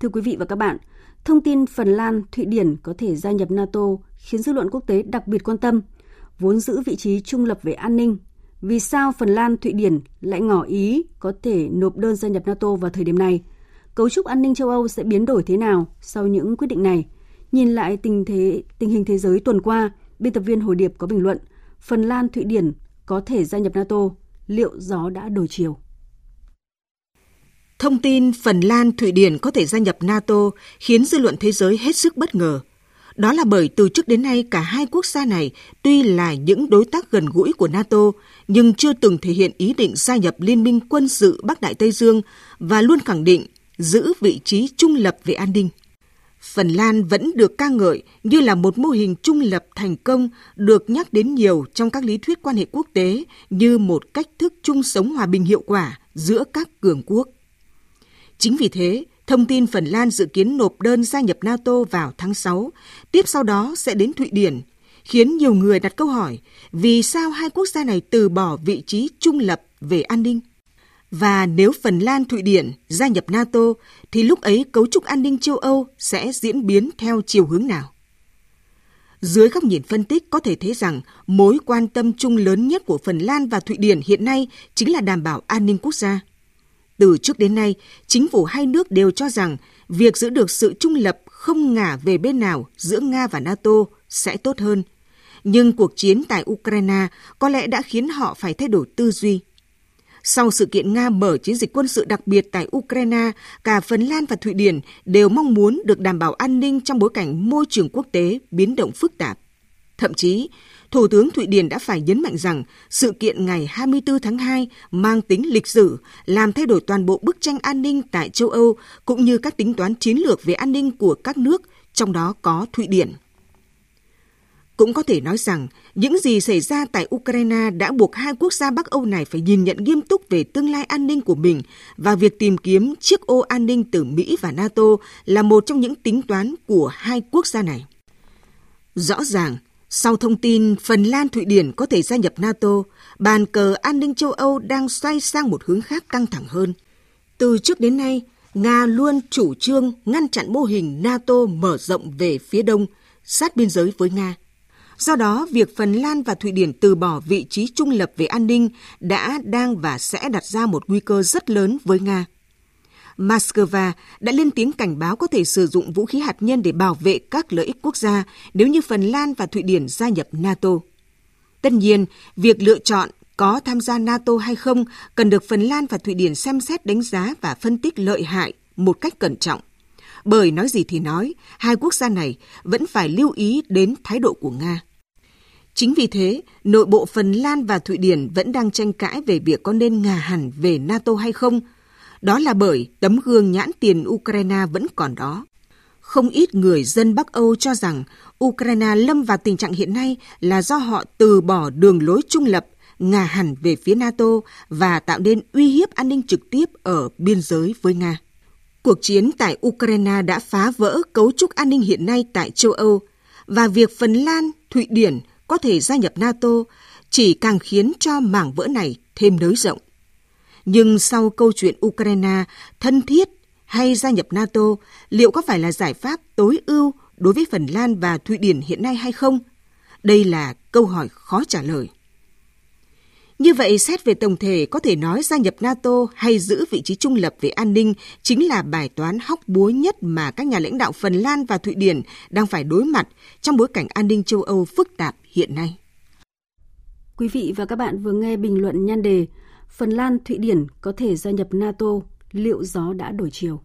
Thưa quý vị và các bạn, thông tin Phần Lan, Thụy Điển có thể gia nhập NATO khiến dư luận quốc tế đặc biệt quan tâm, vốn giữ vị trí trung lập về an ninh. Vì sao Phần Lan, Thụy Điển lại ngỏ ý có thể nộp đơn gia nhập NATO vào thời điểm này? Cấu trúc an ninh châu Âu sẽ biến đổi thế nào sau những quyết định này? Nhìn lại tình thế tình hình thế giới tuần qua, biên tập viên Hồi Điệp có bình luận, Phần Lan, Thụy Điển có thể gia nhập NATO, liệu gió đã đổi chiều? Thông tin Phần Lan, Thụy Điển có thể gia nhập NATO khiến dư luận thế giới hết sức bất ngờ. Đó là bởi từ trước đến nay cả hai quốc gia này tuy là những đối tác gần gũi của NATO nhưng chưa từng thể hiện ý định gia nhập Liên minh quân sự Bắc Đại Tây Dương và luôn khẳng định giữ vị trí trung lập về an ninh. Phần Lan vẫn được ca ngợi như là một mô hình trung lập thành công được nhắc đến nhiều trong các lý thuyết quan hệ quốc tế như một cách thức chung sống hòa bình hiệu quả giữa các cường quốc. Chính vì thế, thông tin Phần Lan dự kiến nộp đơn gia nhập NATO vào tháng 6, tiếp sau đó sẽ đến Thụy Điển, khiến nhiều người đặt câu hỏi vì sao hai quốc gia này từ bỏ vị trí trung lập về an ninh. Và nếu Phần Lan, Thụy Điển gia nhập NATO, thì lúc ấy cấu trúc an ninh châu Âu sẽ diễn biến theo chiều hướng nào? Dưới góc nhìn phân tích có thể thấy rằng mối quan tâm chung lớn nhất của Phần Lan và Thụy Điển hiện nay chính là đảm bảo an ninh quốc gia. Từ trước đến nay, chính phủ hai nước đều cho rằng việc giữ được sự trung lập không ngả về bên nào giữa Nga và NATO sẽ tốt hơn. Nhưng cuộc chiến tại Ukraine có lẽ đã khiến họ phải thay đổi tư duy. Sau sự kiện Nga mở chiến dịch quân sự đặc biệt tại Ukraine, cả Phần Lan và Thụy Điển đều mong muốn được đảm bảo an ninh trong bối cảnh môi trường quốc tế biến động phức tạp. Thậm chí, Thủ tướng Thụy Điển đã phải nhấn mạnh rằng sự kiện ngày 24 tháng 2 mang tính lịch sử, làm thay đổi toàn bộ bức tranh an ninh tại châu Âu cũng như các tính toán chiến lược về an ninh của các nước, trong đó có Thụy Điển. Cũng có thể nói rằng, những gì xảy ra tại Ukraine đã buộc hai quốc gia Bắc Âu này phải nhìn nhận nghiêm túc về tương lai an ninh của mình và việc tìm kiếm chiếc ô an ninh từ Mỹ và NATO là một trong những tính toán của hai quốc gia này. Rõ ràng, sau thông tin Phần Lan Thụy Điển có thể gia nhập NATO, bàn cờ an ninh châu Âu đang xoay sang một hướng khác căng thẳng hơn. Từ trước đến nay, Nga luôn chủ trương ngăn chặn mô hình NATO mở rộng về phía đông, sát biên giới với Nga. Do đó, việc Phần Lan và Thụy Điển từ bỏ vị trí trung lập về an ninh đã, đang và sẽ đặt ra một nguy cơ rất lớn với Nga. Moscow đã lên tiếng cảnh báo có thể sử dụng vũ khí hạt nhân để bảo vệ các lợi ích quốc gia nếu như Phần Lan và Thụy Điển gia nhập NATO. Tất nhiên, việc lựa chọn có tham gia NATO hay không cần được Phần Lan và Thụy Điển xem xét đánh giá và phân tích lợi hại một cách cẩn trọng. Bởi nói gì thì nói, hai quốc gia này vẫn phải lưu ý đến thái độ của Nga. Chính vì thế, nội bộ Phần Lan và Thụy Điển vẫn đang tranh cãi về việc có nên ngả hẳn về NATO hay không. Đó là bởi tấm gương nhãn tiền Ukraine vẫn còn đó. Không ít người dân Bắc Âu cho rằng Ukraine lâm vào tình trạng hiện nay là do họ từ bỏ đường lối trung lập, ngả hẳn về phía NATO và tạo nên uy hiếp an ninh trực tiếp ở biên giới với Nga. Cuộc chiến tại Ukraine đã phá vỡ cấu trúc an ninh hiện nay tại châu Âu và việc Phần Lan, Thụy Điển có thể gia nhập NATO chỉ càng khiến cho mảng vỡ này thêm nới rộng. Nhưng sau câu chuyện Ukraine thân thiết hay gia nhập NATO, liệu có phải là giải pháp tối ưu đối với Phần Lan và Thụy Điển hiện nay hay không? Đây là câu hỏi khó trả lời. Như vậy, xét về tổng thể, có thể nói gia nhập NATO hay giữ vị trí trung lập về an ninh chính là bài toán hóc búa nhất mà các nhà lãnh đạo Phần Lan và Thụy Điển đang phải đối mặt trong bối cảnh an ninh châu Âu phức tạp hiện nay. Quý vị và các bạn vừa nghe bình luận nhan đề Phần Lan, Thụy Điển có thể gia nhập NATO, liệu gió đã đổi chiều?